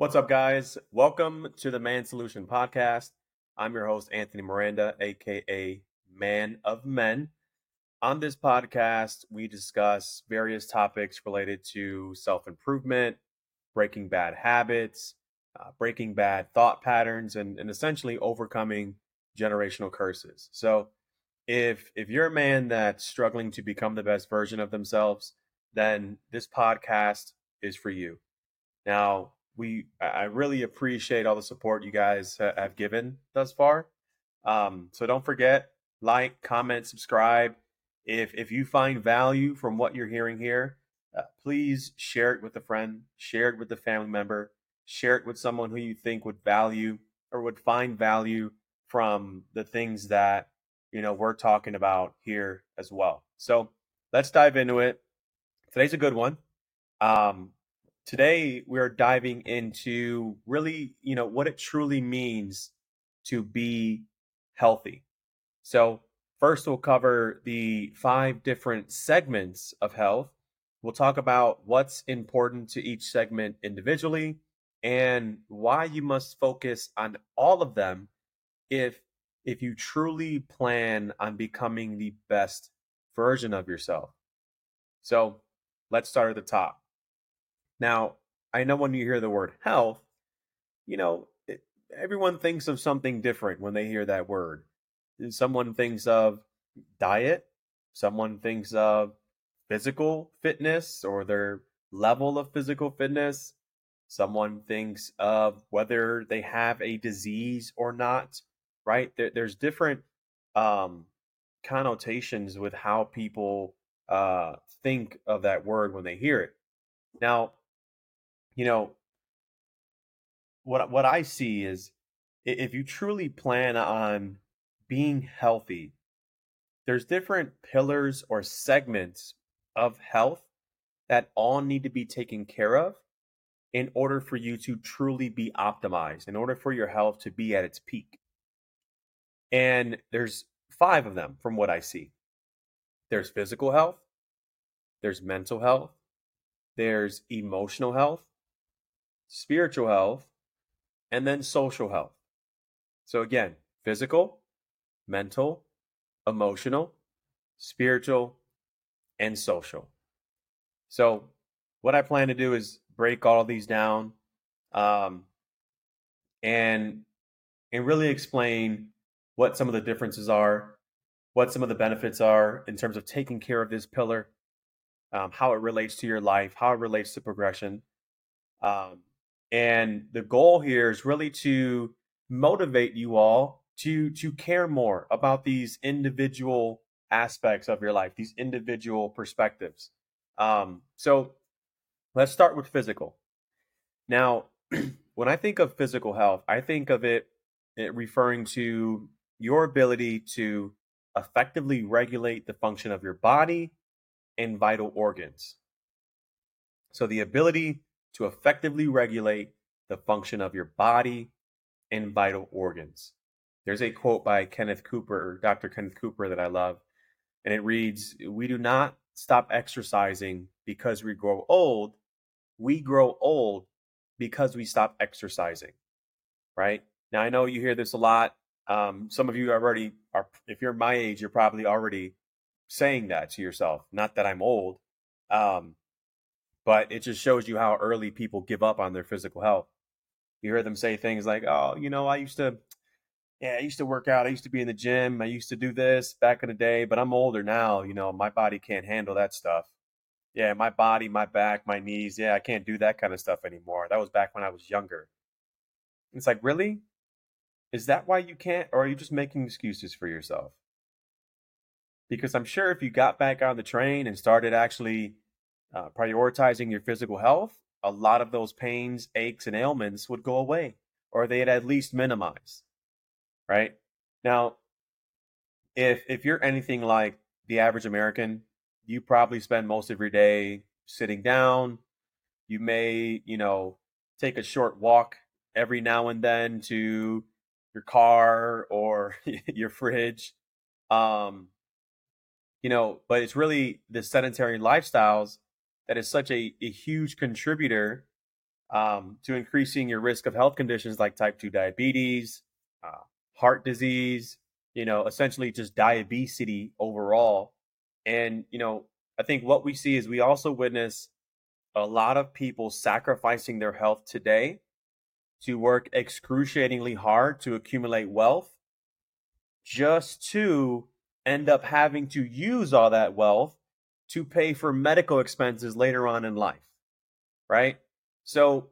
What's up, guys? Welcome to the Man Solution Podcast. I'm your host, Anthony Miranda, aka Man of Men. On this podcast, we discuss various topics related to self improvement, breaking bad habits, uh, breaking bad thought patterns, and, and essentially overcoming generational curses. So, if if you're a man that's struggling to become the best version of themselves, then this podcast is for you. Now, we I really appreciate all the support you guys have given thus far. Um, so don't forget like, comment, subscribe. If if you find value from what you're hearing here, uh, please share it with a friend, share it with a family member, share it with someone who you think would value or would find value from the things that you know we're talking about here as well. So let's dive into it. Today's a good one. Um, today we're diving into really, you know, what it truly means to be healthy. So, first we'll cover the five different segments of health. We'll talk about what's important to each segment individually and why you must focus on all of them if if you truly plan on becoming the best version of yourself. So, let's start at the top. Now, I know when you hear the word health, you know, it, everyone thinks of something different when they hear that word. Someone thinks of diet, someone thinks of physical fitness or their level of physical fitness. Someone thinks of whether they have a disease or not, right? There, there's different um, connotations with how people uh, think of that word when they hear it. Now, you know, what what I see is if you truly plan on being healthy, there's different pillars or segments of health that all need to be taken care of in order for you to truly be optimized, in order for your health to be at its peak. And there's five of them from what I see. There's physical health, there's mental health, there's emotional health, spiritual health, and then social health. So, again, physical, mental, emotional, spiritual, and social. So, what I plan to do is break all these down um, and and really explain what some of the differences are, what some of the benefits are in terms of taking care of this pillar, um, how it relates to your life, how it relates to progression, um, and the goal here is really to motivate you all to to care more about these individual aspects of your life, these individual perspectives. Um, so let's start with physical. Now, when I think of physical health, I think of it, it referring to your ability to effectively regulate the function of your body and vital organs. So the ability to effectively regulate the function of your body and vital organs. There's a quote by Kenneth Cooper, Dr. Kenneth Cooper, that I love, and it reads We do not stop exercising because we grow old. We grow old because we stop exercising, right? Now, I know you hear this a lot. Um, some of you already are, if you're my age, you're probably already saying that to yourself. Not that I'm old, um, but it just shows you how early people give up on their physical health. You hear them say things like, "Oh, you know, I used to, yeah, I used to work out. I used to be in the gym. I used to do this back in the day, but I'm older now. You know, my body can't handle that stuff. Yeah, my body, my back, my knees. Yeah, I can't do that kind of stuff anymore. That was back when I was younger." It's like, really? Is that why you can't, or are you just making excuses for yourself? Because I'm sure if you got back on the train and started actually uh, prioritizing your physical health, a lot of those pains, aches, and ailments would go away, or they'd at least minimize. Right now, if if you're anything like the average American, you probably spend most of your day sitting down. You may, you know, take a short walk every now and then to your car or your fridge. Um, you know, but it's really the sedentary lifestyles that is such a, a huge contributor um, to increasing your risk of health conditions like type 2 diabetes, uh, heart disease, you know, essentially just diabetes overall. And, you know, I think what we see is we also witness a lot of people sacrificing their health today to work excruciatingly hard to accumulate wealth just to end up having to use all that wealth to pay for medical expenses later on in life. Right? So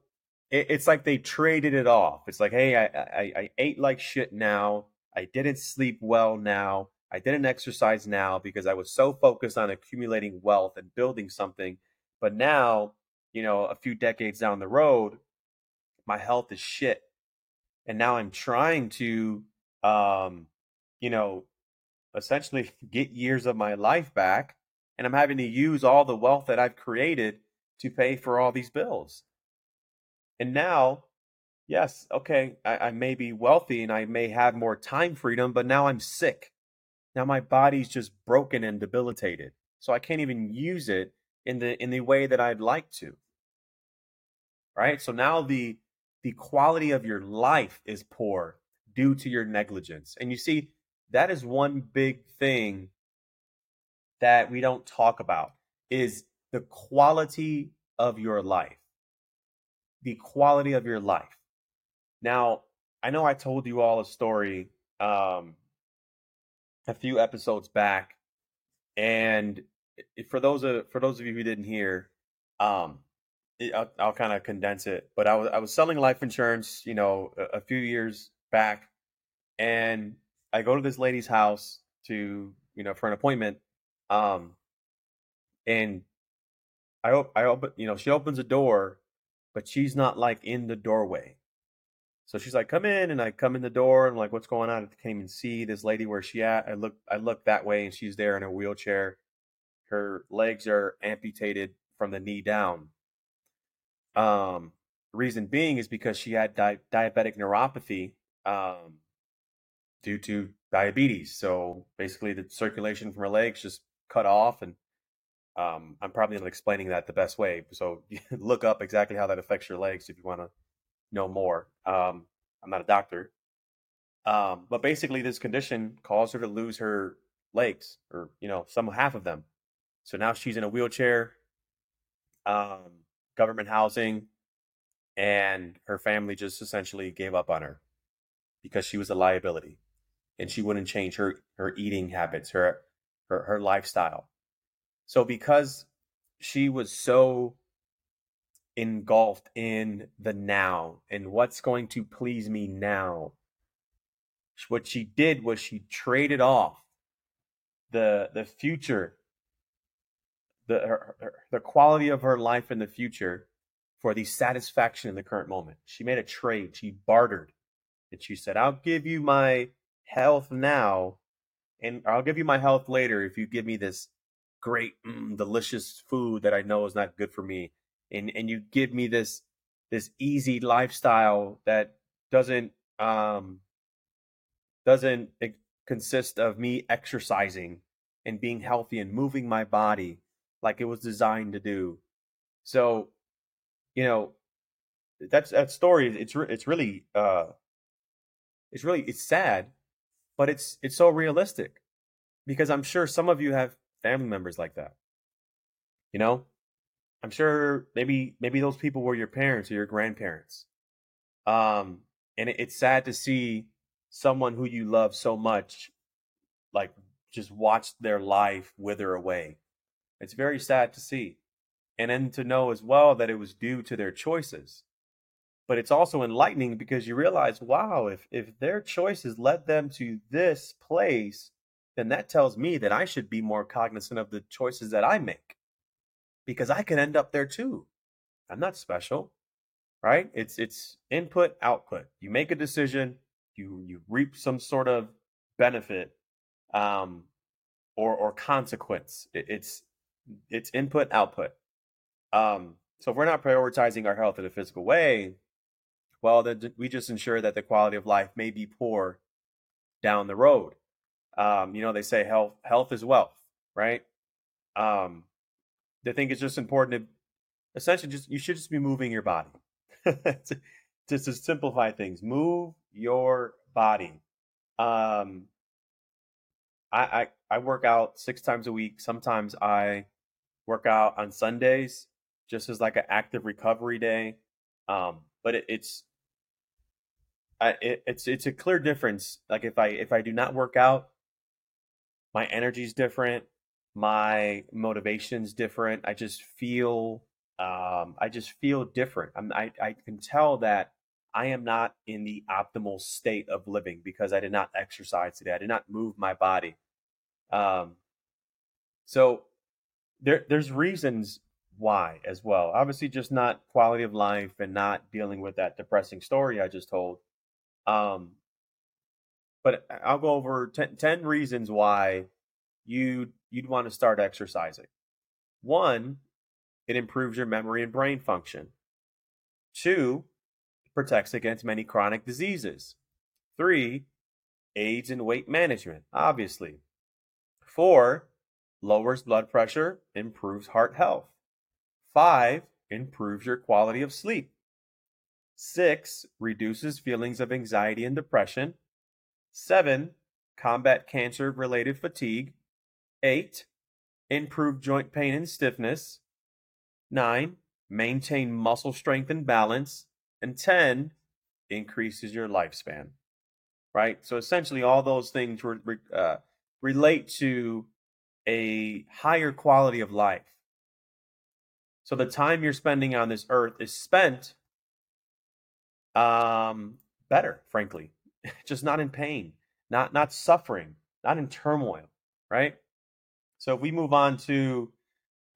it, it's like they traded it off. It's like, hey, I, I, I ate like shit now. I didn't sleep well now. I didn't exercise now because I was so focused on accumulating wealth and building something. But now, you know, a few decades down the road, my health is shit. And now I'm trying to, um, you know, essentially get years of my life back. And I'm having to use all the wealth that I've created to pay for all these bills. And now, yes, okay, I, I may be wealthy and I may have more time freedom, but now I'm sick. Now my body's just broken and debilitated. So I can't even use it in the in the way that I'd like to. Right? So now the the quality of your life is poor due to your negligence. And you see, that is one big thing that we don't talk about is the quality of your life the quality of your life. Now, I know I told you all a story um, a few episodes back, and for those of for those of you who didn't hear, um, I'll, I'll kind of condense it. But I was I was selling life insurance, you know, a, a few years back, and I go to this lady's house to you know for an appointment, um, and I hope I open you know she opens a door but she's not like in the doorway. So she's like, "Come in," and I come in the door. And I'm like, "What's going on?" I can't even see this lady where she at. I look, I look that way, and she's there in a wheelchair. Her legs are amputated from the knee down. Um, reason being is because she had di- diabetic neuropathy um, due to diabetes. So basically, the circulation from her legs just cut off, and um, I'm probably not explaining that the best way. So look up exactly how that affects your legs if you want to know more. Um, I'm not a doctor. Um, but basically, this condition caused her to lose her legs or, you know, some half of them. So now she's in a wheelchair, um, government housing, and her family just essentially gave up on her because she was a liability and she wouldn't change her, her eating habits, her, her, her lifestyle. So because she was so engulfed in the now and what's going to please me now, what she did was she traded off the the future, the her, her, the quality of her life in the future for the satisfaction in the current moment. She made a trade. She bartered, and she said, "I'll give you my health now, and I'll give you my health later if you give me this great, mm, delicious food that I know is not good for me, and and you give me this this easy lifestyle that doesn't um doesn't consist of me exercising and being healthy and moving my body like it was designed to do. So, you know, that's that story. It's it's really uh, it's really it's sad, but it's it's so realistic because I'm sure some of you have family members like that. You know, I'm sure maybe maybe those people were your parents or your grandparents. Um, and it, it's sad to see someone who you love so much, like just watch their life wither away. It's very sad to see, and then to know as well that it was due to their choices. But it's also enlightening because you realize, wow, if if their choices led them to this place, then that tells me that I should be more cognizant of the choices that I make because I could end up there too. I'm not special, right? It's it's input output. You make a decision, you you reap some sort of benefit um or or consequence. It, it's it's input output. Um so if we're not prioritizing our health in a physical way, well then we just ensure that the quality of life may be poor down the road. Um, you know, they say health health is wealth, right? Um, they think it's just important to essentially just you should just be moving your body. just to simplify things, move your body. Um, I, I I work out six times a week. Sometimes I work out on Sundays, just as like an active recovery day. Um, but it, it's I, it, it's it's a clear difference. Like if I if I do not work out, my energy's different, my motivation's different. I just feel um, I just feel different. I'm, I I can tell that I am not in the optimal state of living because I did not exercise today. I did not move my body. Um, so there there's reasons why as well. Obviously, just not quality of life and not dealing with that depressing story I just told. Um, but I'll go over 10, 10 reasons why you you'd want to start exercising. One, it improves your memory and brain function. Two, protects against many chronic diseases. Three, aids in weight management, obviously. Four, lowers blood pressure, improves heart health. Five, improves your quality of sleep. Six, reduces feelings of anxiety and depression. Seven, combat cancer related fatigue. Eight, improve joint pain and stiffness. Nine, maintain muscle strength and balance. And 10, increases your lifespan. Right? So essentially, all those things re- uh, relate to a higher quality of life. So the time you're spending on this earth is spent um, better, frankly, just not in pain, not not suffering, not in turmoil, right? So if we move on to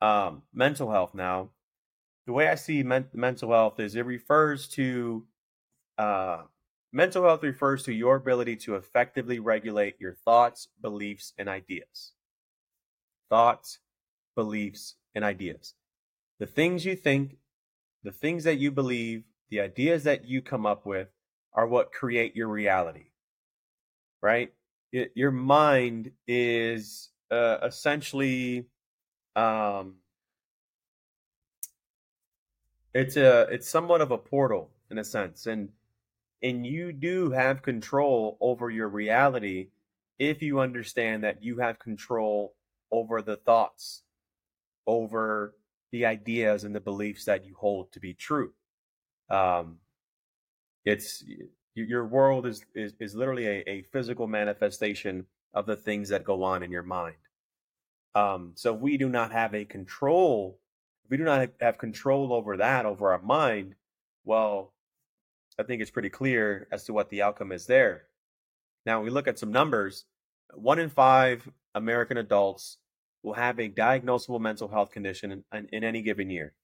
um, mental health now, the way I see men- mental health is it refers to uh, mental health refers to your ability to effectively regulate your thoughts, beliefs, and ideas. Thoughts, beliefs, and ideas. The things you think, the things that you believe, the ideas that you come up with are what create your reality. Right? It, your mind is uh, essentially um, it's a it's somewhat of a portal in a sense and and you do have control over your reality if you understand that you have control over the thoughts over the ideas and the beliefs that you hold to be true um it's your world is is, is literally a, a physical manifestation of the things that go on in your mind um so if we do not have a control if we do not have control over that, over our mind, well, I think it's pretty clear as to what the outcome is there. Now, we look at some numbers. One in five American adults will have a diagnosable mental health condition in, in, in any given year.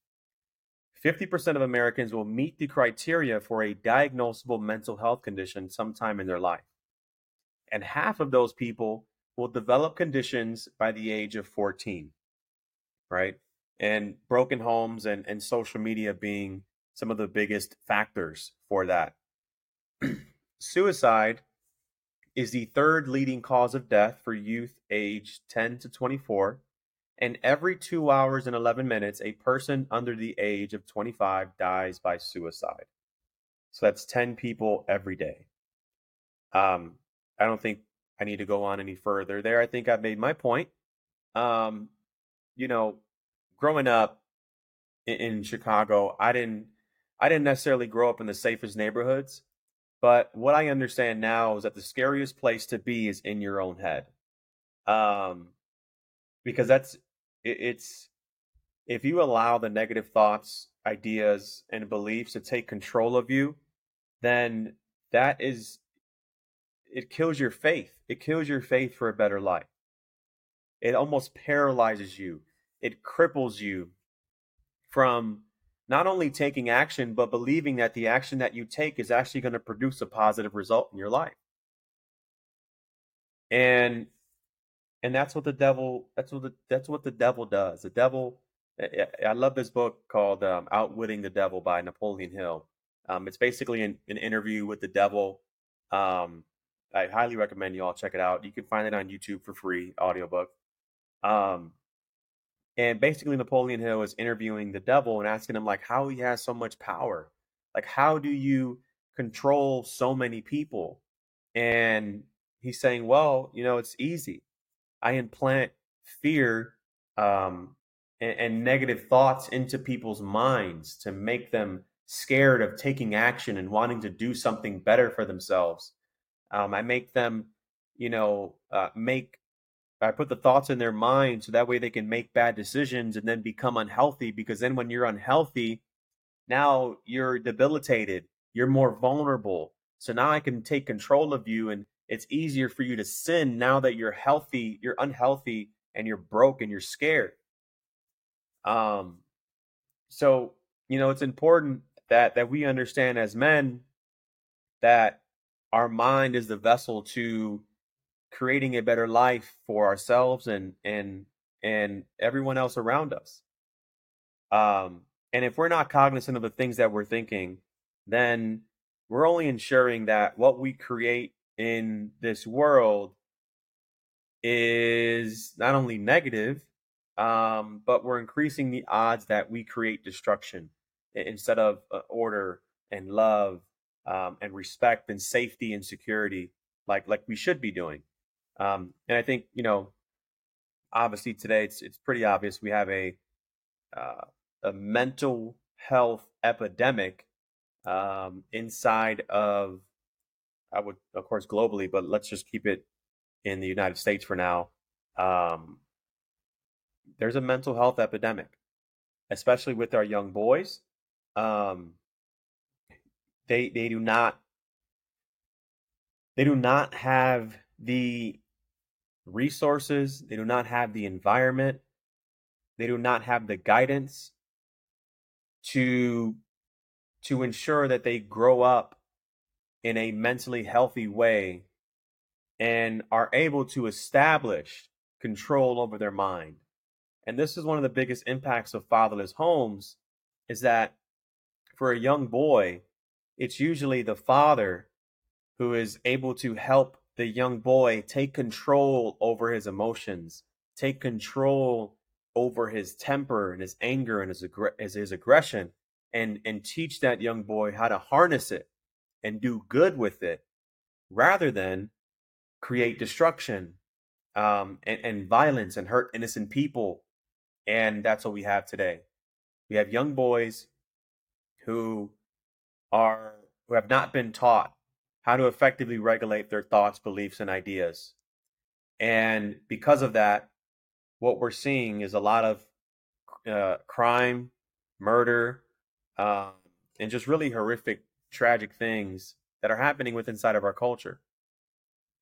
50% of Americans will meet the criteria for a diagnosable mental health condition sometime in their life. And half of those people will develop conditions by the age of 14, right? and broken homes and, and social media being some of the biggest factors for that. Suicide is the third leading cause of death for youth aged 10 to 24. And every two hours and 11 minutes, a person under the age of 25 dies by suicide. So that's 10 people every day. Um, I don't think I need to go on any further there. I think I've made my point. Um, you know, growing up in, in Chicago, I didn't I didn't necessarily grow up in the safest neighborhoods, but what I understand now is that the scariest place to be is in your own head. Um, because that's it's if you allow the negative thoughts, ideas, and beliefs to take control of you, then that is it kills your faith. It kills your faith for a better life. It almost paralyzes you it cripples you from not only taking action, but believing that the action that you take is actually going to produce a positive result in your life. And and that's what the devil that's what the that's what the devil does. The devil I love this book called um, Outwitting the Devil by Napoleon Hill. Um, it's basically an, an, interview with the devil. Um, I highly recommend you all check it out. You can find it on YouTube for free, audiobook. Um, and basically, Napoleon Hill is interviewing the devil and asking him like how he has so much power. Like, how do you control so many people? And he's saying, well, you know, it's easy. I implant fear um, and, and negative thoughts into people's minds to make them scared of taking action and wanting to do something better for themselves. Um, I make them, you know, uh, make I put the thoughts in their mind so that way they can make bad decisions and then become unhealthy. Because then when you're unhealthy, now you're debilitated, you're more vulnerable. So now I can take control of you and it's easier for you to sin now that you're healthy, you're unhealthy and you're broke and you're scared. Um so, you know, it's important that that we understand as men that our mind is the vessel to creating a better life for ourselves and and and everyone else around us. Um, and if we're not cognizant of the things that we're thinking, then we're only ensuring that what we create in this world is not only negative, um, but we're increasing the odds that we create destruction instead of uh, order and love um, and respect and safety and security, like like we should be doing. Um, and I think you know, obviously today it's it's pretty obvious we have a uh, a mental health epidemic um, inside of I would of course globally, but let's just keep it in the United States for now. Um, there's a mental health epidemic, especially with our young boys. Um, they they do not they do not have the resources, they do not have the environment, they do not have the guidance to to ensure that they grow up in a mentally healthy way and are able to establish control over their mind. And this is one of the biggest impacts of fatherless homes is that for a young boy, it's usually the father who is able to help the young boy take control over his emotions, take control over his temper and his anger and his, his aggression, and, and teach that young boy how to harness it and do good with it rather than create destruction um, and, and violence and hurt innocent people. And that's what we have today. We have young boys who are who have not been taught how to effectively regulate their thoughts, beliefs, and ideas. And because of that, what we're seeing is a lot of uh, crime, murder, uh, and just really horrific, tragic things that are happening with inside of our culture.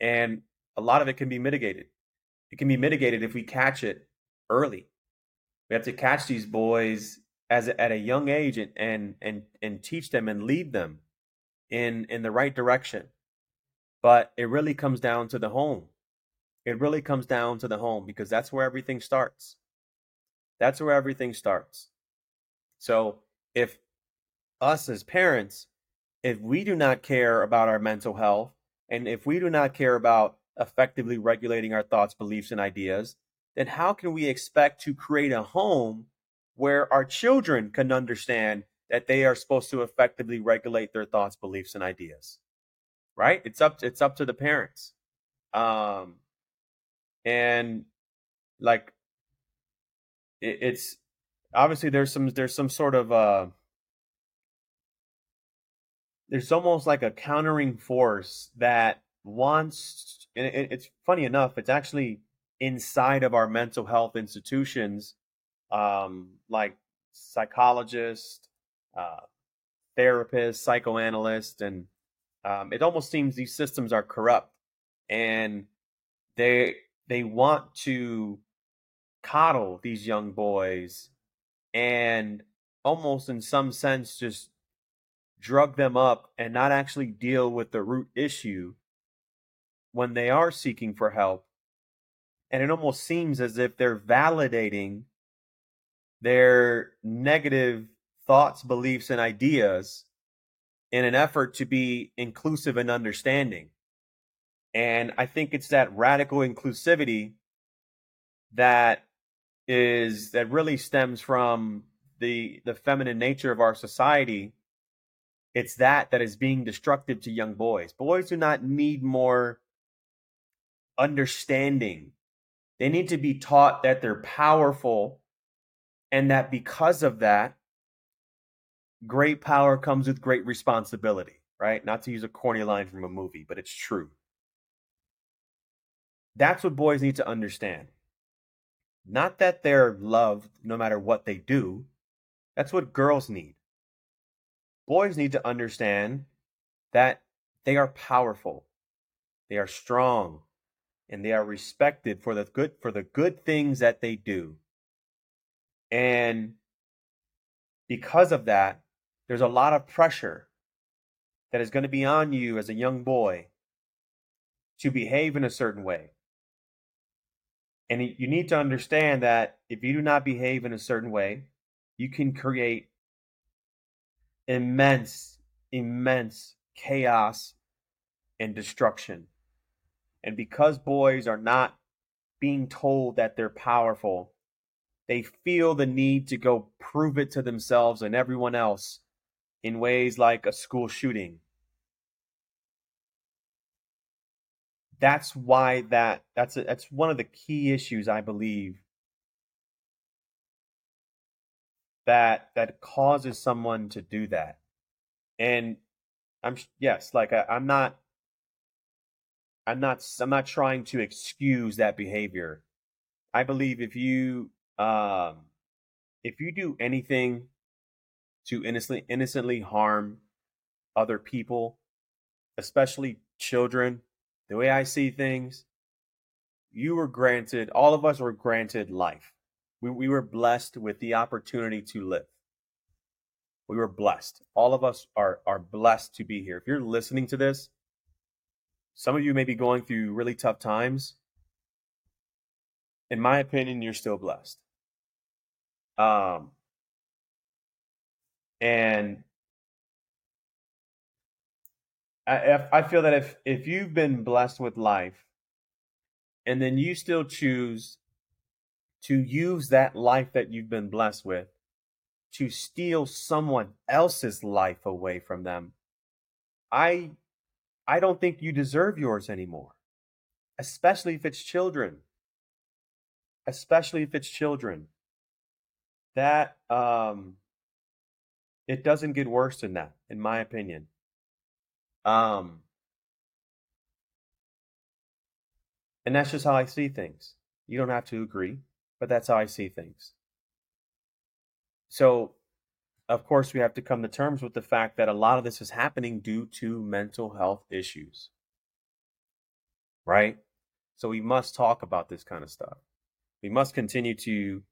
And a lot of it can be mitigated. It can be mitigated if we catch it early. We have to catch these boys as a, at a young age and, and and and teach them and lead them in in the right direction. But it really comes down to the home. It really comes down to the home because that's where everything starts. That's where everything starts. So if us as parents, if we do not care about our mental health, and if we do not care about effectively regulating our thoughts, beliefs, and ideas, then how can we expect to create a home where our children can understand that they are supposed to effectively regulate their thoughts, beliefs, and ideas. Right? It's up to, it's up to the parents. Um and like it, it's obviously there's some there's some sort of uh there's almost like a countering force that wants and it, it's funny enough it's actually inside of our mental health institutions um like psychologists uh, therapists, psychoanalysts, and um, it almost seems these systems are corrupt, and they they want to coddle these young boys and almost in some sense just drug them up and not actually deal with the root issue when they are seeking for help. And it almost seems as if they're validating their negative thoughts, beliefs, and ideas in an effort to be inclusive and understanding. And I think it's that radical inclusivity that is that really stems from the the feminine nature of our society it's that that is being destructive to young boys. Boys do not need more understanding. They need to be taught that they're powerful and that because of that, great power comes with great responsibility, right? Not to use a corny line from a movie, but it's true. That's what boys need to understand. Not that they're loved no matter what they do. That's what girls need. Boys need to understand that they are powerful, they are strong, and they are respected for the good for the good things that they do. And because of that, there's a lot of pressure that is going to be on you as a young boy to behave in a certain way. And you need to understand that if you do not behave in a certain way, you can create immense, immense chaos and destruction. And because boys are not being told that they're powerful, they feel the need to go prove it to themselves and everyone else in ways like a school shooting. That's why that that's a, that's one of the key issues I believe that that causes someone to do that. And I'm yes, like I, I'm not I'm not I'm not trying to excuse that behavior. I believe if you um if you do anything to innocently innocently harm other people, especially children, the way I see things, you were granted all of us were granted life. We we were blessed with the opportunity to live. We were blessed. All of us are are blessed to be here. If you're listening to this, some of you may be going through really tough times. In my opinion, you're still blessed. Um, and I, I feel that if if you've been blessed with life, and then you still choose to use that life that you've been blessed with to steal someone else's life away from them, I I don't think you deserve yours anymore, especially if it's children. Especially if it's children. That, um, it doesn't get worse than that, in my opinion. Um, and that's just how I see things. You don't have to agree, but that's how I see things. So of course, we have to come to terms with the fact that a lot of this is happening due to mental health issues. Right? So we must talk about this kind of stuff. We must continue to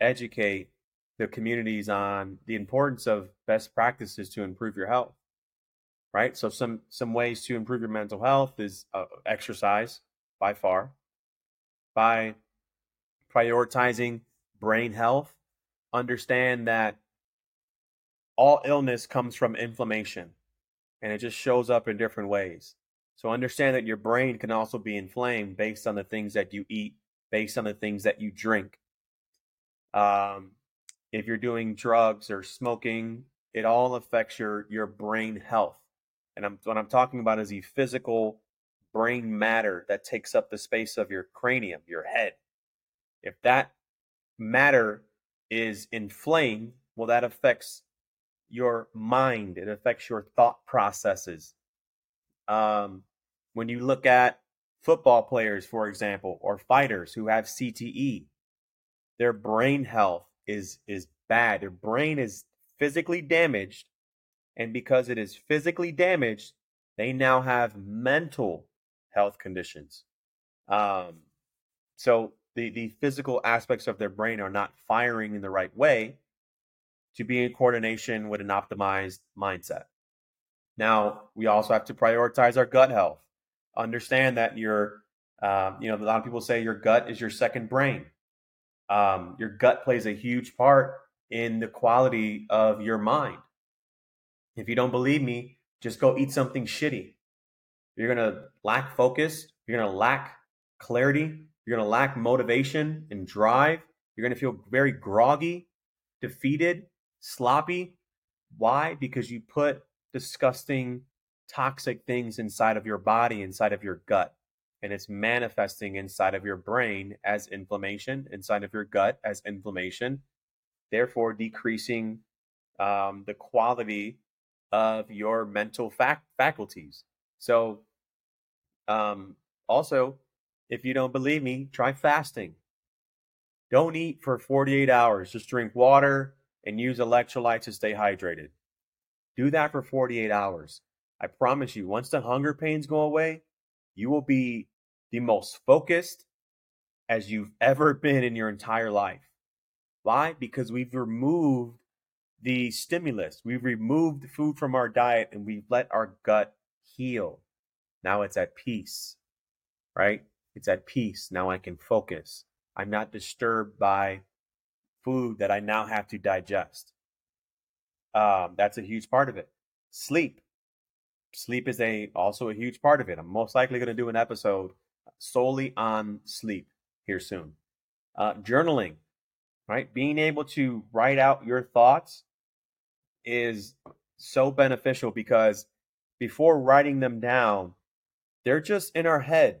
educate the communities on the importance of best practices to improve your health. Right? So some some ways to improve your mental health is uh, exercise by far. By prioritizing brain health, understand that all illness comes from inflammation and it just shows up in different ways. So understand that your brain can also be inflamed based on the things that you eat, based on the things that you drink. Um, if you're doing drugs or smoking, it all affects your your brain health. And I'm, what I'm talking about is the physical brain matter that takes up the space of your cranium, your head. If that matter is inflamed, well, that affects your mind, it affects your thought processes. Um, when you look at football players, for example, or fighters who have CTE, their brain health is is bad. Their brain is physically damaged, and because it is physically damaged, they now have mental health conditions. Um, so the the physical aspects of their brain are not firing in the right way, to be in coordination with an optimized mindset. Now, we also have to prioritize our gut health. Understand that your, uh, you know, a lot of people say your gut is your second brain. Um, your gut plays a huge part in the quality of your mind. If you don't believe me, just go eat something shitty. You're going to lack focus. You're going to lack clarity. You're going to lack motivation and drive. You're going to feel very groggy, defeated, sloppy. Why? Because you put disgusting, toxic things inside of your body, inside of your gut. And it's manifesting inside of your brain as inflammation, inside of your gut as inflammation, therefore decreasing um, the quality of your mental fac- faculties. So, um, also, if you don't believe me, try fasting. Don't eat for 48 hours. Just drink water and use electrolytes to stay hydrated. Do that for 48 hours. I promise you, once the hunger pains go away, you will be the most focused as you've ever been in your entire life. Why? Because we've removed the stimulus, we've removed food from our diet, and we've let our gut heal. Now it's at peace, right? It's at peace. Now I can focus. I'm not disturbed by food that I now have to digest. Um, that's a huge part of it. Sleep. Sleep is a also a huge part of it. I'm most likely going to do an episode solely on sleep here soon. Uh, journaling, right? Being able to write out your thoughts is so beneficial because before writing them down, they're just in our head.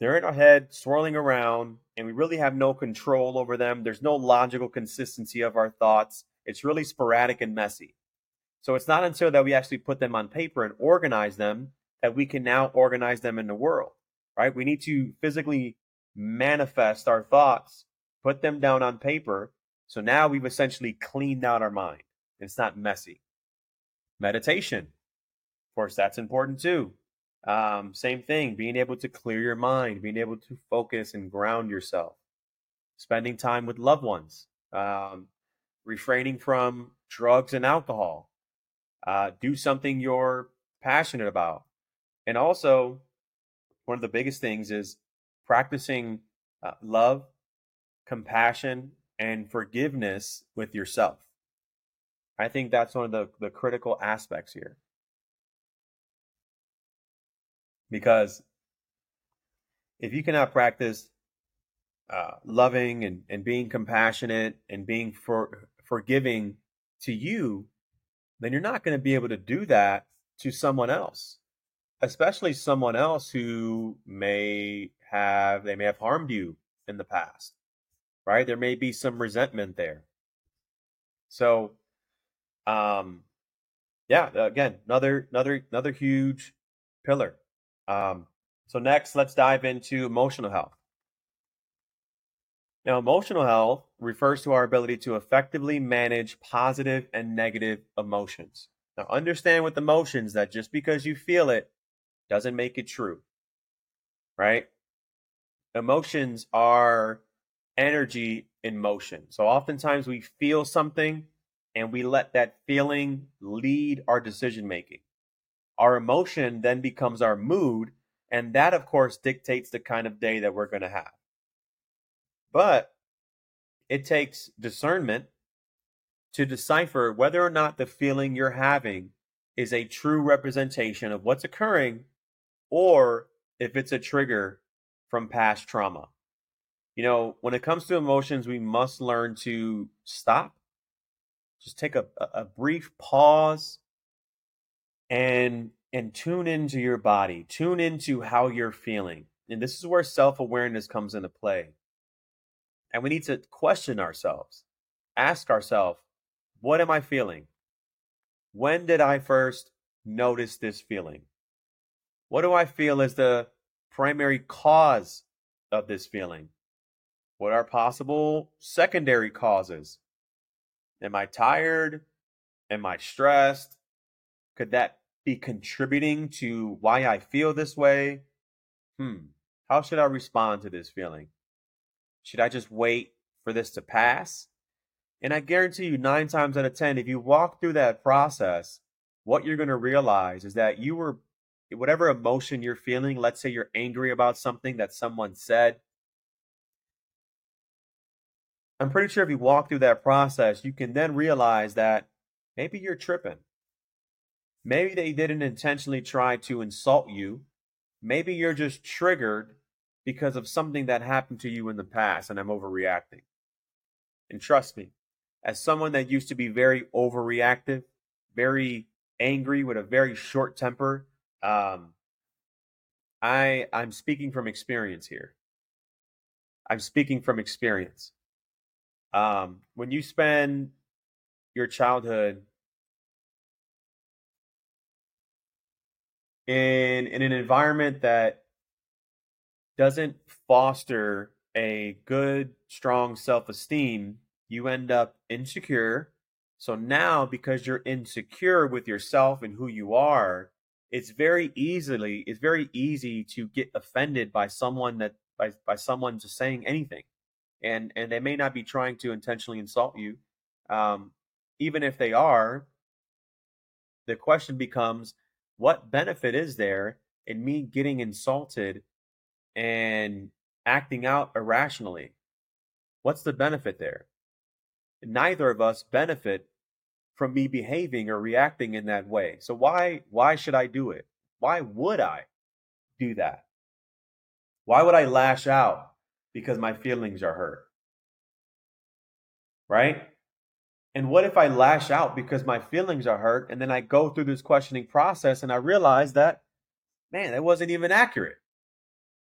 They're in our head, swirling around, and we really have no control over them. There's no logical consistency of our thoughts. It's really sporadic and messy. So it's not until that we actually put them on paper and organize them that we can now organize them in the world, right? We need to physically manifest our thoughts, put them down on paper. So now we've essentially cleaned out our mind. It's not messy. Meditation, of course, that's important too. Um, same thing, being able to clear your mind, being able to focus and ground yourself, spending time with loved ones, um, refraining from drugs and alcohol, uh, do something you're passionate about. And also, one of the biggest things is practicing uh, love, compassion, and forgiveness with yourself. I think that's one of the, the critical aspects here. Because if you cannot practice uh, loving and, and being compassionate and being for, forgiving to you, then you're not going to be able to do that to someone else, especially someone else who may have they may have harmed you in the past, right? There may be some resentment there. So um, yeah, again, another another another huge pillar. Um, so next, let's dive into emotional health. Now, emotional health refers to our ability to effectively manage positive and negative emotions. Now, understand with emotions that just because you feel it doesn't make it true, right? Emotions are energy in motion. So, oftentimes we feel something and we let that feeling lead our decision making. Our emotion then becomes our mood, and that, of course, dictates the kind of day that we're going to have. But it takes discernment to decipher whether or not the feeling you're having is a true representation of what's occurring or if it's a trigger from past trauma. You know, when it comes to emotions, we must learn to stop just take a, a brief pause and and tune into your body tune into how you're feeling and this is where self-awareness comes into play. And we need to question ourselves ask ourselves what am i feeling? When did i first notice this feeling? What do i feel is the primary cause of this feeling? What are possible secondary causes? Am I tired? Am I stressed? Could that be contributing to why I feel this way? Hmm, how should I respond to this feeling? Should I just wait for this to pass? And I guarantee you, nine times out of 10, if you walk through that process, what you're going to realize is that you were, whatever emotion you're feeling, let's say you're angry about something that someone said, I'm pretty sure if you walk through that process, you can then realize that maybe you're tripping. Maybe they didn't intentionally try to insult you. Maybe you're just triggered because of something that happened to you in the past and I'm overreacting. And trust me, as someone that used to be very overreactive, very angry with a very short temper. Um, I I'm speaking from experience here. I'm speaking from experience. Um, when you spend your childhood in in an environment that doesn't foster a good, strong self-esteem, you end up insecure. So now because you're insecure with yourself and who you are, it's very easily it's very easy to get offended by someone that by by someone just saying anything and and they may not be trying to intentionally insult you um, even if they are the question becomes what benefit is there in me getting insulted and acting out irrationally what's the benefit there neither of us benefit from me behaving or reacting in that way. So why why should I do it? Why would I do that? Why would I lash out because my feelings are hurt? Right? And what if I lash out because my feelings are hurt and then I go through this questioning process and I realize that man, that wasn't even accurate.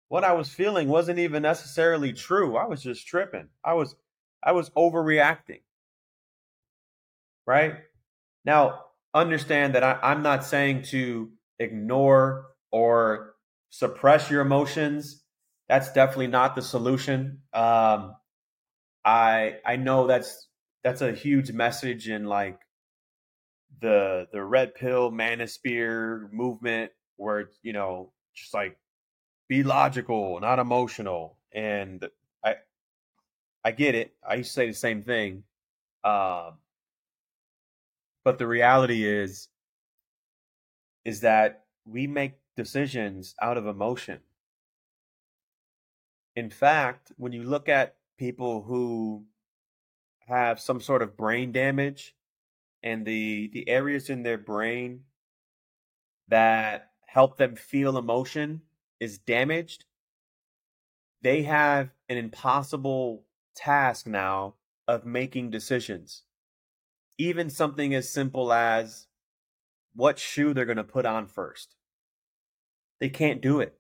What I was feeling wasn't even necessarily true. I was just tripping. I was I was overreacting. Right? Now, understand that I, I'm not saying to ignore or suppress your emotions. That's definitely not the solution. Um, I I know that's that's a huge message in like the the red pill manosphere movement where you know just like be logical, not emotional. And I I get it. I used to say the same thing. Um, but the reality is is that we make decisions out of emotion. In fact, when you look at people who have some sort of brain damage and the the areas in their brain that help them feel emotion is damaged, they have an impossible task now of making decisions even something as simple as what shoe they're going to put on first. They can't do it.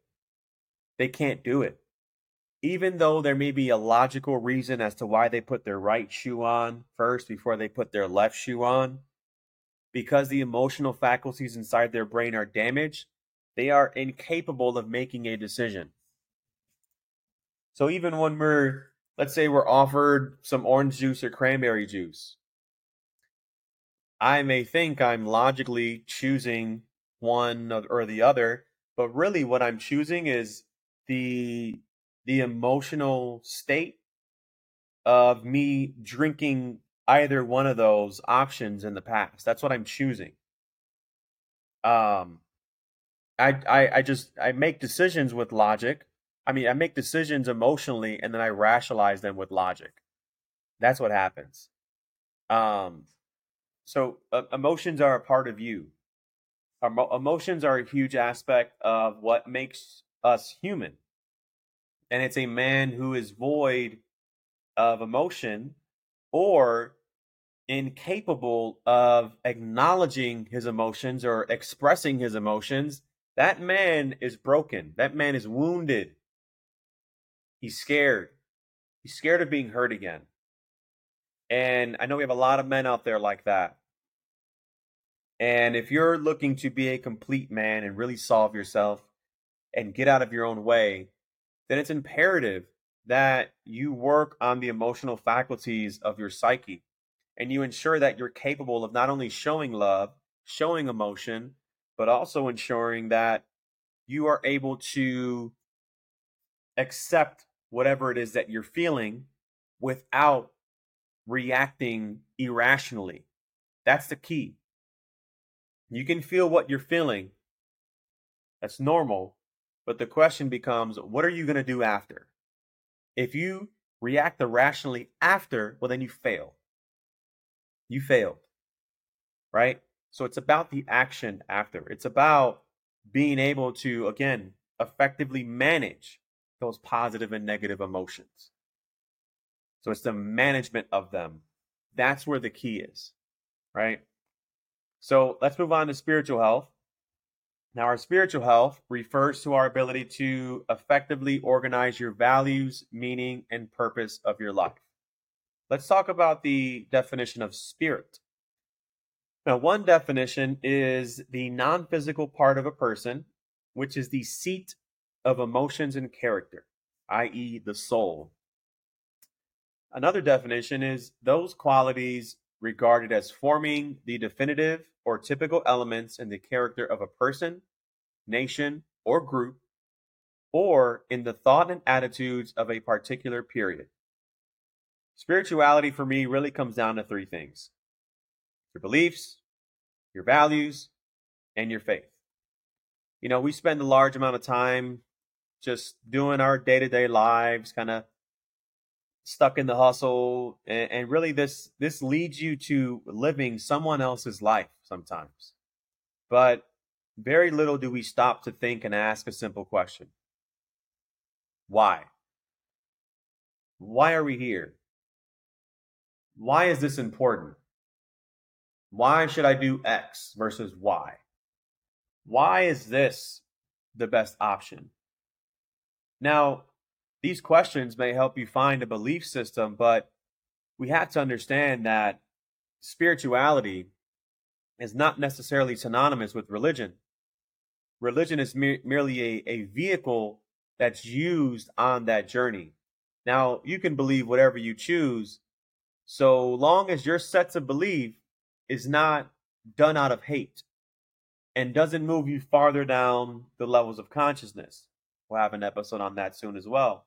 They can't do it. Even though there may be a logical reason as to why they put their right shoe on first before they put their left shoe on, because the emotional faculties inside their brain are damaged, they are incapable of making a decision. So even when we're, let's say, we're offered some orange juice or cranberry juice, I may think I'm logically choosing one or the other, but really what I'm choosing is the the emotional state of me drinking either one of those options in the past. That's what I'm choosing. Um I I I just I make decisions with logic. I mean, I make decisions emotionally and then I rationalize them with logic. That's what happens. Um so uh, emotions are a part of you. Emotions are a huge aspect of what makes us human. And it's a man who is void of emotion or incapable of acknowledging his emotions or expressing his emotions. That man is broken. That man is wounded. He's scared. He's scared of being hurt again. And I know we have a lot of men out there like that. And if you're looking to be a complete man and really solve yourself and get out of your own way, then it's imperative that you work on the emotional faculties of your psyche and you ensure that you're capable of not only showing love, showing emotion, but also ensuring that you are able to accept whatever it is that you're feeling without reacting irrationally. That's the key. You can feel what you're feeling. That's normal. But the question becomes what are you going to do after? If you react irrationally after, well, then you fail. You failed. Right? So it's about the action after. It's about being able to, again, effectively manage those positive and negative emotions. So it's the management of them. That's where the key is, right? So let's move on to spiritual health. Now, our spiritual health refers to our ability to effectively organize your values, meaning, and purpose of your life. Let's talk about the definition of spirit. Now, one definition is the non physical part of a person, which is the seat of emotions and character, i.e., the soul. Another definition is those qualities regarded as forming the definitive or typical elements in the character of a person, nation, or group, or in the thought and attitudes of a particular period. Spirituality for me really comes down to three things your beliefs, your values, and your faith. You know, we spend a large amount of time just doing our day to day lives, kind of stuck in the hustle and, and, really this this leads you to living someone else's life sometimes. But very little do we stop to think and ask a simple question. Why? Why are we here? Why is this important? Why should i do x versus y? Why is this the best option? Now these questions may help you find a belief system, but we have to understand that spirituality is not necessarily synonymous with religion. Religion is me- merely a, a vehicle that's used on that journey. Now, you can believe whatever you choose, so long as your set to believe is not done out of hate and doesn't move you farther down the levels of consciousness. We'll have an episode on that soon as well.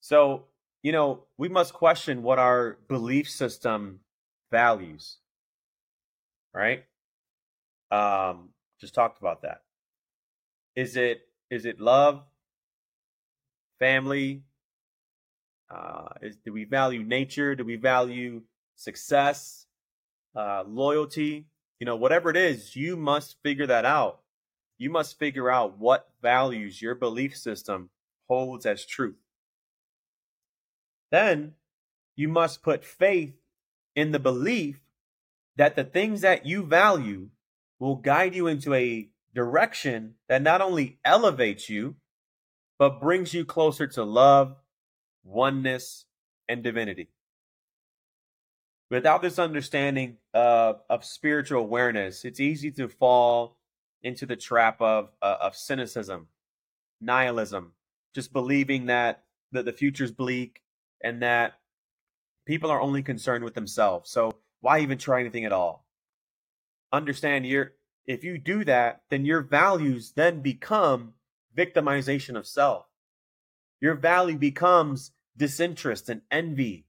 So, you know, we must question what our belief system values. Right? Um, just talked about that. Is it is it love, family? Uh, is, do we value nature? Do we value success, uh, loyalty? You know, whatever it is, you must figure that out. You must figure out what values your belief system holds as truth. Then you must put faith in the belief that the things that you value will guide you into a direction that not only elevates you, but brings you closer to love, oneness, and divinity. Without this understanding of, spiritual awareness, it's easy to fall into the trap of, uh, of cynicism, nihilism, just believing that, that the future's bleak and that people are only concerned with themselves. So why even try anything at all? Understand your if you do that, then your values then become victimization of self. Your value becomes disinterest and envy.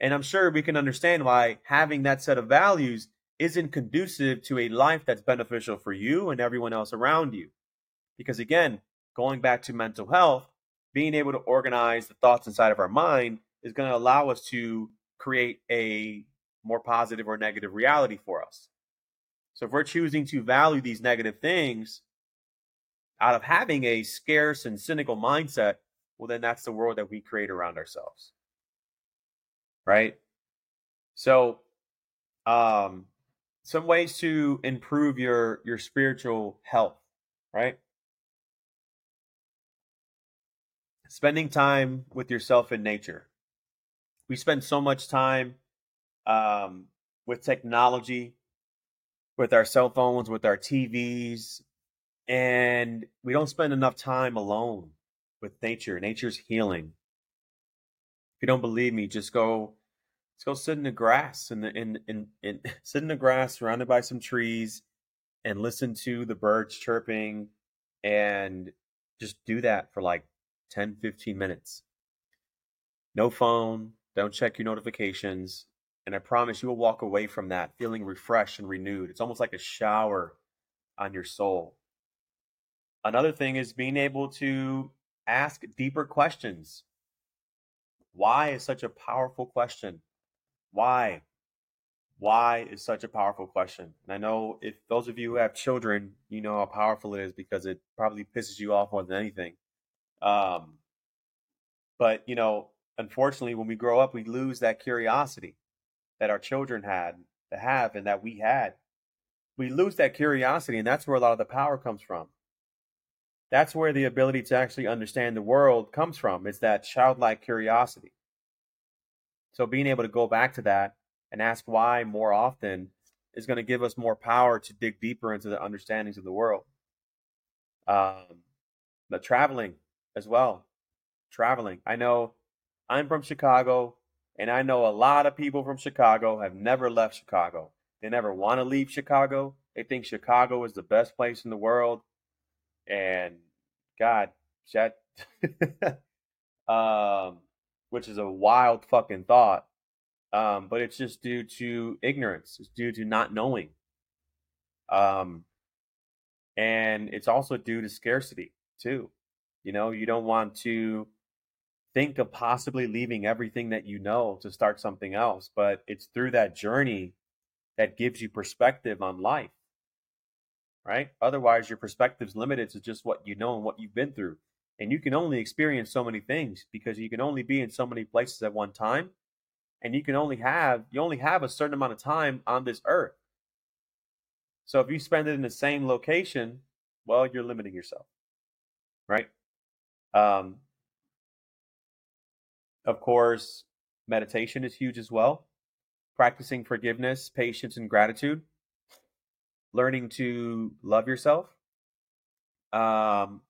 And I'm sure we can understand why having that set of values isn't conducive to a life that's beneficial for you and everyone else around you. Because again, going back to mental health, being able to organize the thoughts inside of our mind is going to allow us to create a more positive or negative reality for us. So if we're choosing to value these negative things out of having a scarce and cynical mindset, well, then that's the world that we create around ourselves. Right? So, um, some ways to improve your your spiritual health, right? Spending time with yourself in nature. We spend so much time um, with technology, with our cell phones, with our TVs, and we don't spend enough time alone with nature. Nature's healing. If you don't believe me, just go let's go sit in the grass in the in, in in sit in the grass surrounded by some trees and listen to the birds chirping and just do that for like 10, 15 minutes. No phone, don't check your notifications. And I promise you will walk away from that feeling refreshed and renewed. It's almost like a shower on your soul. Another thing is being able to ask deeper questions. Why is such a powerful question? Why? Why is such a powerful question? And I know if those of you who have children, you know how powerful it is because it probably pisses you off more than anything. Um, but you know, unfortunately, when we grow up, we lose that curiosity that our children had to have and that we had. We lose that curiosity, and that's where a lot of the power comes from. That's where the ability to actually understand the world comes from. It's that childlike curiosity. So being able to go back to that and ask why more often is going to give us more power to dig deeper into the understandings of the world. Um, but traveling as well. Traveling. I know I'm from Chicago, and I know a lot of people from Chicago have never left Chicago. They never want to leave Chicago. They think Chicago is the best place in the world. And God, that, um, which is a wild fucking thought. Um, but it's just due to ignorance. It's due to not knowing. Um, and it's also due to scarcity too. You know, you don't want to think of possibly leaving everything that you know to start something else, but it's through that journey that gives you perspective on life. Right? Otherwise, your perspective's limited to just what you know and what you've been through. And you can only experience so many things because you can only be in so many places at one time. And you can only have you only have a certain amount of time on this earth. So if you spend it in the same location, well, you're limiting yourself. Right? Um, of course, meditation is huge as well. Practicing forgiveness, patience, and gratitude. Learning to love yourself. Um,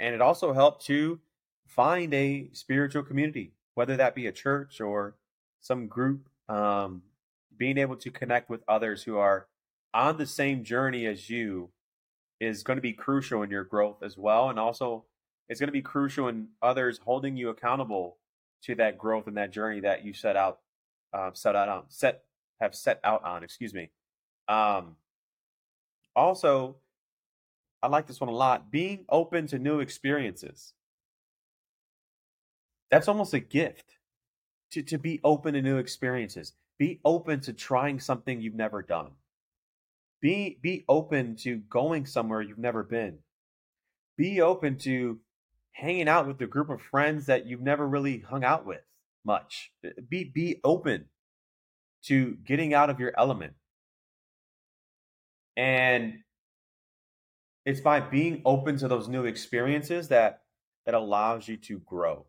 and it also helped to find a spiritual community, whether that be a church or some group. Um, being able to connect with others who are on the same journey as you is going to be crucial in your growth as well. And also, it's going to be crucial in others holding you accountable to that growth and that journey that you set out, uh, set out on, set have set out on. Excuse me. Um, also, I like this one a lot. Being open to new experiences. That's almost a gift to, to be open to new experiences. Be open to trying something you've never done. Be be open to going somewhere you've never been. Be open to hanging out with a group of friends that you've never really hung out with much. Be be open to getting out of your element. And it's by being open to those new experiences that that allows you to grow.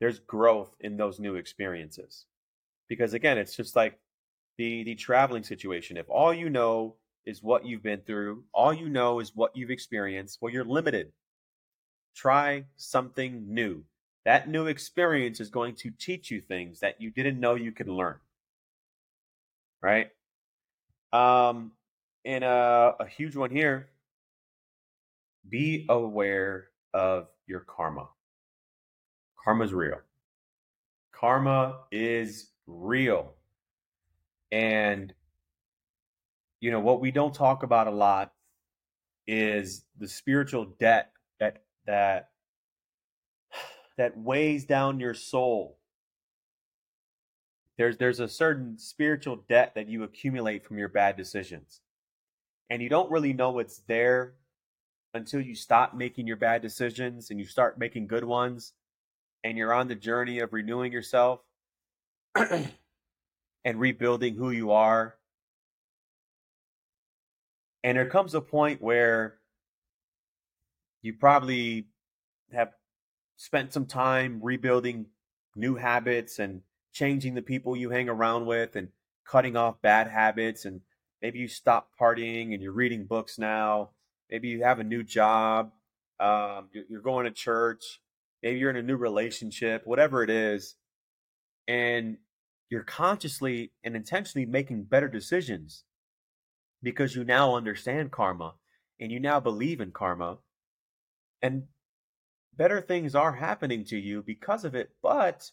There's growth in those new experiences. Because again, it's just like the the traveling situation. If all you know is what you've been through, all you know is what you've experienced, well, you're limited. Try something new. That new experience is going to teach you things that you didn't know you could learn. Right? Um, and a, a huge one here be aware of your karma. Karma's real. Karma is real. And, you know, what we don't talk about a lot is the spiritual debt that, that, weighs down your soul. There's, there's a certain spiritual debt that you accumulate from your bad decisions. And you don't really know it's there until you stop making your bad decisions and you start making good ones and you're on the journey of renewing yourself and rebuilding who you are. And there comes a point where you probably have spent some time rebuilding new habits and changing the people you hang around with and cutting off bad habits and maybe you stop partying and you're reading books now. Maybe you have a new job um, you're going to church maybe you're in a new relationship whatever it is and you're consciously and intentionally making better decisions because you now understand karma and you now believe in karma and better things are happening to you because of it but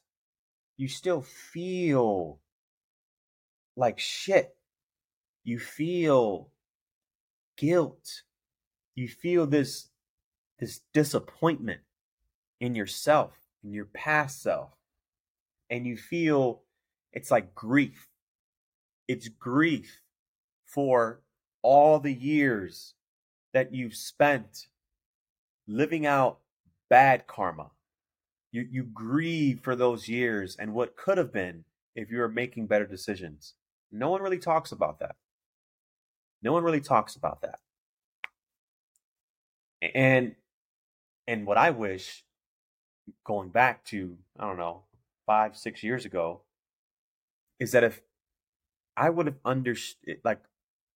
you still feel like shit. You feel guilt. You feel this this disappointment in yourself in your past self. And you feel it's like grief. It's grief for all the years that you've spent living out bad karma. You, you grieve for those years and what could have been if you were making better decisions. No one really talks about that. No one really talks about that. And and what I wish going back to, I don't know, five, six years ago, is that if I would have understood like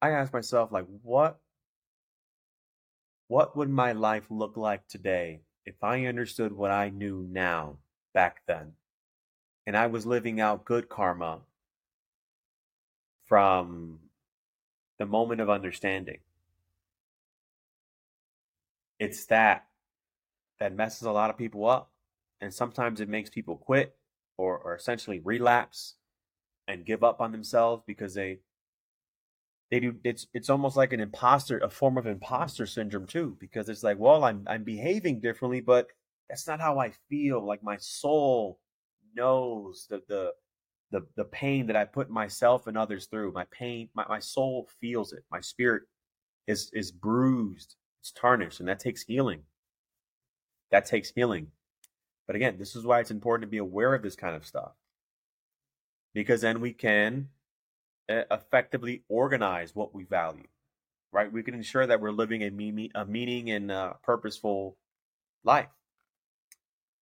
I asked myself, like, what what would my life look like today if I understood what I knew now back then? And I was living out good karma from the moment of understanding. It's that that messes a lot of people up. And sometimes it makes people quit or, or essentially relapse and give up on themselves because they they do it's it's almost like an imposter a form of imposter syndrome too because it's like well i'm i'm behaving differently but that's not how i feel. Like my soul knows the the the, the pain that i put myself and others through. My pain my, my soul feels it. My spirit is is bruised. It's tarnished and that takes healing. That takes healing. But again this is why it's important to be aware of this kind of stuff because then we can effectively organize what we value, right? We can ensure that we're living a, meaning, a meaning and a purposeful life.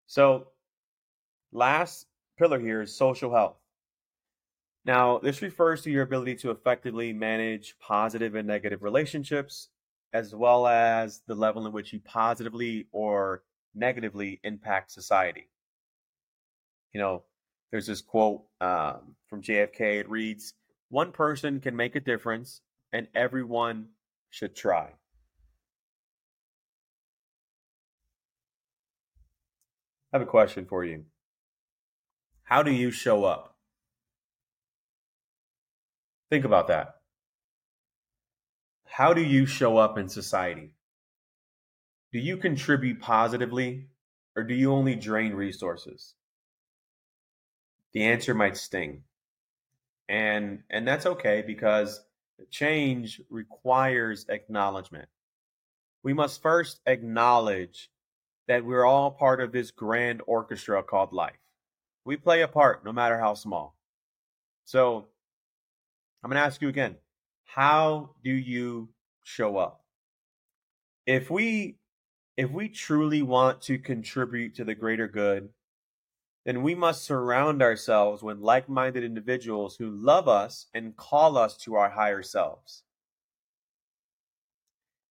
So, last pillar here is social health. Now, this refers to your ability to effectively manage positive and negative relationships, as well as the level in which you positively or negatively impact society. You know, there's this quote um, from JFK. It reads, one person can make a difference, and everyone should try. I have a question for you. How do you show up? Think about that. How do you show up in society? Do you contribute positively or do you only drain resources? The answer might sting and and that's okay because change requires acknowledgement. We must first acknowledge that we're all part of this grand orchestra called life. We play a part no matter how small. So i'm going to ask you again how do you show up? If we if we truly want to contribute to the greater good then we must surround ourselves with like minded individuals who love us and call us to our higher selves.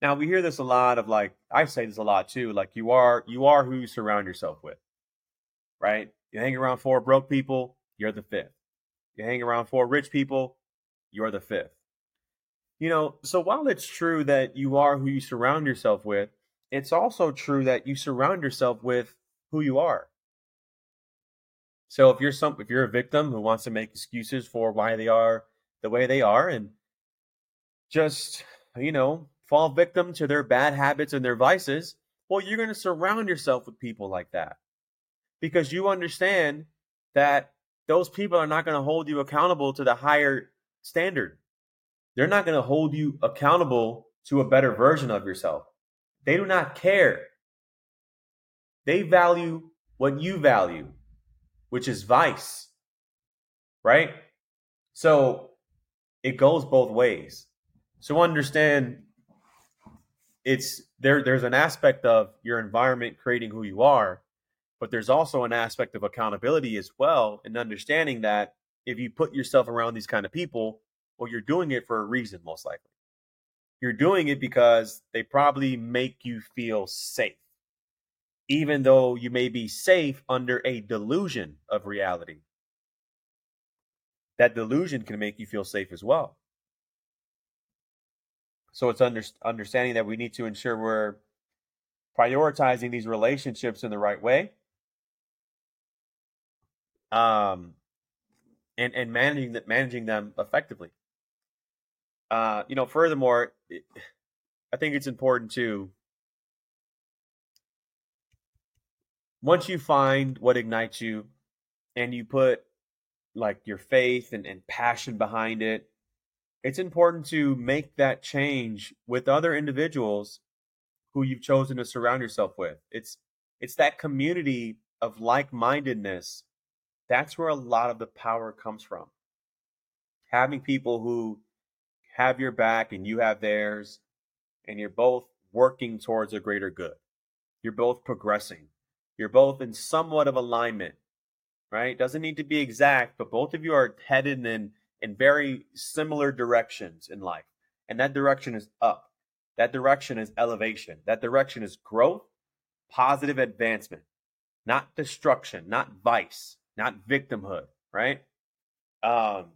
Now we hear this a lot of like I say this a lot too, like you are you are who you surround yourself with. Right? You hang around four broke people, you're the fifth. You hang around four rich people, you're the fifth. You know, so while it's true that you are who you surround yourself with, it's also true that you surround yourself with who you are. So if you're some if you're a victim who wants to make excuses for why they are the way they are and just, you know, fall victim to their bad habits and their vices, well, you're going to surround yourself with people like that. Because you understand that those people are not going to hold you accountable to the higher standard. They're not going to hold you accountable to a better version of yourself. They do not care. They value what you value which is vice, right? So it goes both ways. So understand it's there there's an aspect of your environment creating who you are, but there's also an aspect of accountability as well and understanding that if you put yourself around these kind of people, well you're doing it for a reason most likely. You're doing it because they probably make you feel safe even though you may be safe under a delusion of reality. That delusion can make you feel safe as well. So it's under, understanding that we need to ensure we're prioritizing these relationships in the right way. Um, and and managing that managing them effectively. Uh, you know, furthermore, I think it's important to once you find what ignites you and you put like your faith and, and passion behind it, it's important to make that change with other individuals who you've chosen to surround yourself with. It's it's that community of like-mindedness. That's where a lot of the power comes from. having people who have your back and you have theirs, and you're both working towards a greater good. You're both progressing. You're both in somewhat of alignment, right? Doesn't need to be exact, but both of you are headed in in very similar directions in life. And that direction is up. That direction is elevation. That direction is growth, positive advancement, not destruction, not vice, not victimhood, right? Um,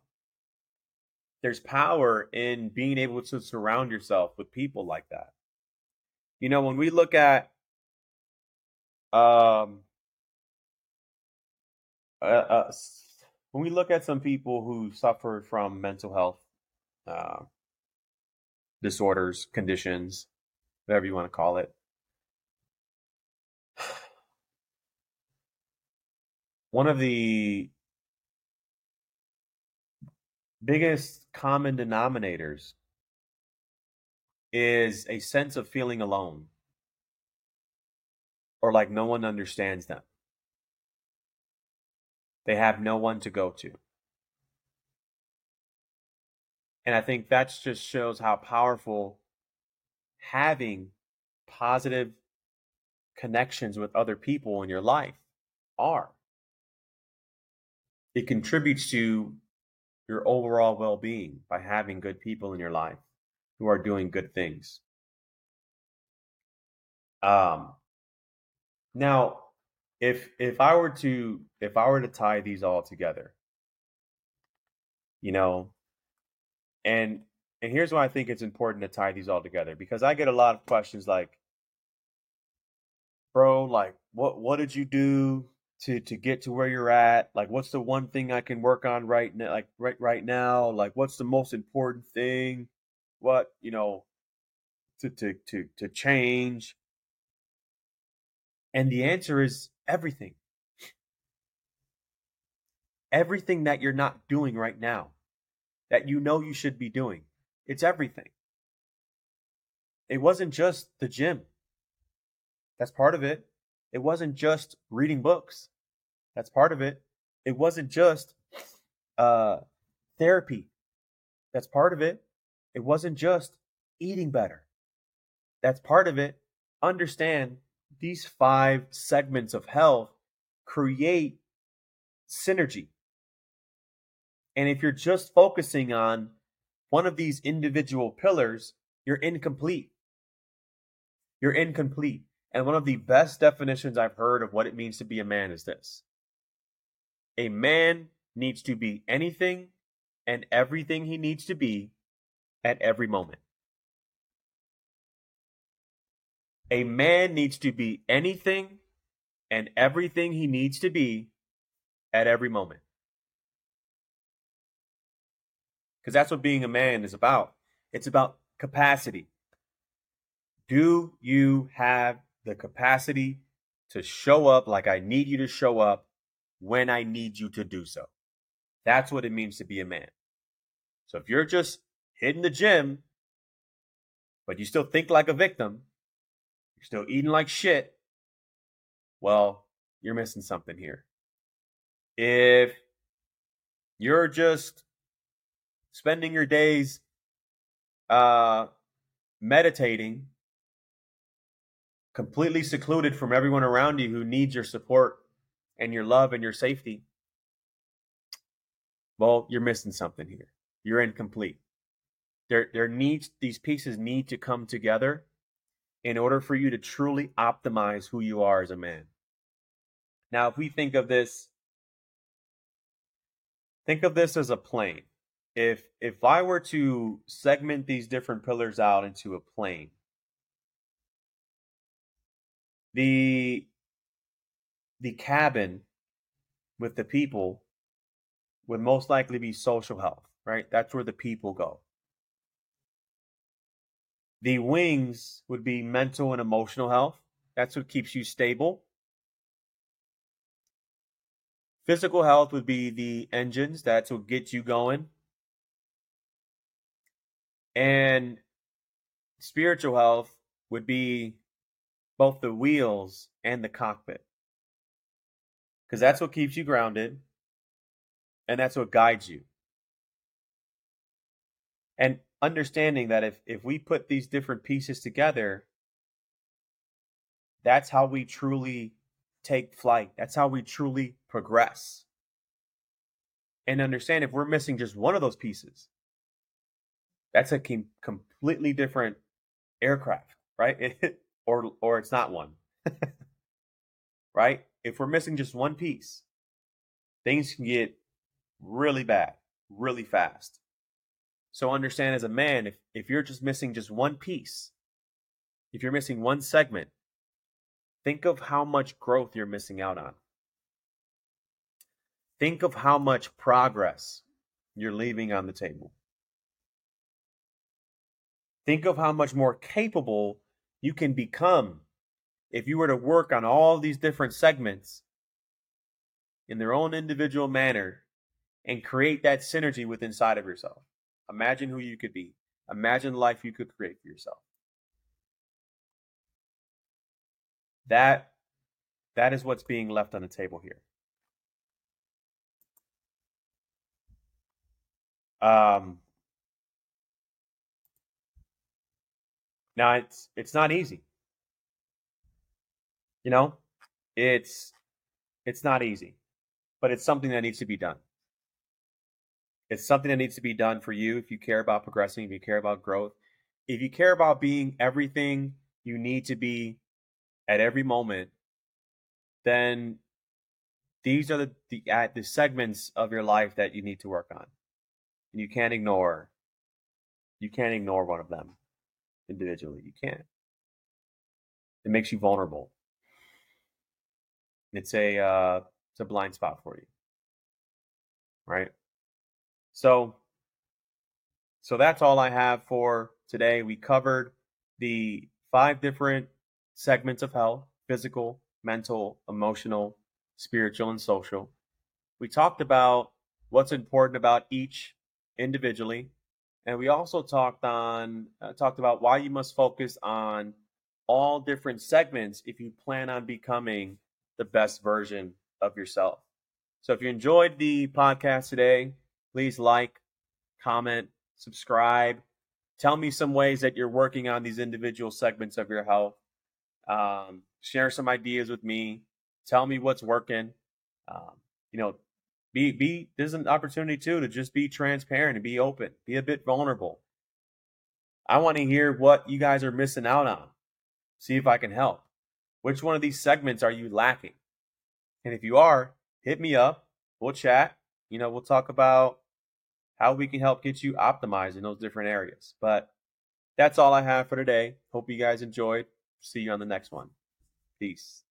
there's power in being able to surround yourself with people like that. You know, when we look at um uh, uh, when we look at some people who suffer from mental health uh, disorders, conditions, whatever you want to call it, one of the biggest common denominators is a sense of feeling alone or like no one understands them. They have no one to go to. And I think that just shows how powerful having positive connections with other people in your life are. It contributes to your overall well being by having good people in your life who are doing good things. Um, now, if if I were to if I were to tie these all together, you know, and and here's why I think it's important to tie these all together because I get a lot of questions like, bro, like what what did you do to to get to where you're at? Like what's the one thing I can work on right now like right right now? Like what's the most important thing? What, you know, to to to to change? And the answer is everything. Everything that you're not doing right now that you know you should be doing. It's everything. It wasn't just the gym. That's part of it. It wasn't just reading books. That's part of it. It wasn't just uh, therapy. That's part of it. It wasn't just eating better. That's part of it. Understand these five segments of health create synergy. And if you're just focusing on one of these individual pillars, you're incomplete. You're incomplete. And one of the best definitions I've heard of what it means to be a man is this a man needs to be anything and everything he needs to be at every moment. A man needs to be anything and everything he needs to be at every moment. Because that's what being a man is about. It's about capacity. Do you have the capacity to show up like I need you to show up when I need you to do so? That's what it means to be a man. So if you're just hitting the gym, but you still think like a victim, you're still eating like shit, well, you're missing something here. If you're just spending your days uh, meditating, completely secluded from everyone around you who needs your support and your love and your safety, well, you're missing something here. You're incomplete. There, there needs these pieces need to come together in order for you to truly optimize who you are as a man. Now, if we think of this, think of this as a plane if if I were to segment these different pillars out into a plane, the the cabin with the people would most likely be social health, right? That's where the people go. The wings would be mental and emotional health. That's what keeps you stable. Physical health would be the engines. That's what gets you going. And spiritual health would be both the wheels and the cockpit. Because that's what keeps you grounded and that's what guides you. And understanding that if if we put these different pieces together, that's how we truly take flight. That's how we truly progress. And understand if we're missing just one of those pieces, that's a completely different aircraft, right? or or it's not one. right? If we're missing just one piece, things can get really bad really fast. So understand as a man, if, if you're just missing just one piece, if you're missing one segment, think of how much growth you're missing out on. Think of how much progress you're leaving on the table. Think of how much more capable you can become if you were to work on all these different segments in their own individual manner and create that synergy with inside of yourself. Imagine who you could be. Imagine the life you could create for yourself. That that is what's being left on the table here. Um, now it's it's not easy. You know, it's it's not easy, but it's something that needs to be done. It's something that needs to be done for you if you care about progressing, if you care about growth, if you care about being everything you need to be at every moment, then these are the the, uh, the segments of your life that you need to work on. And you can't ignore you can't ignore one of them individually. You can't. It makes you vulnerable. It's a uh, it's a blind spot for you. Right? So, so that's all I have for today. We covered the five different segments of health physical, mental, emotional, spiritual, and social. We talked about what's important about each individually. And we also talked on uh, talked about why you must focus on all different segments if you plan on becoming the best version of yourself. So if you enjoyed the podcast today, Please like, comment, subscribe. Tell me some ways that you're working on these individual segments of your health. Um, share some ideas with me. Tell me what's working. Um, you know, be be. There's an opportunity too to just be transparent and be open. Be a bit vulnerable. I want to hear what you guys are missing out on. See if I can help. Which one of these segments are you lacking? And if you are, hit me up. We'll chat you know, we'll talk about how we can help get you optimized in those different areas. But that's all I have for today. Hope you guys enjoyed. See you on the next one. Peace.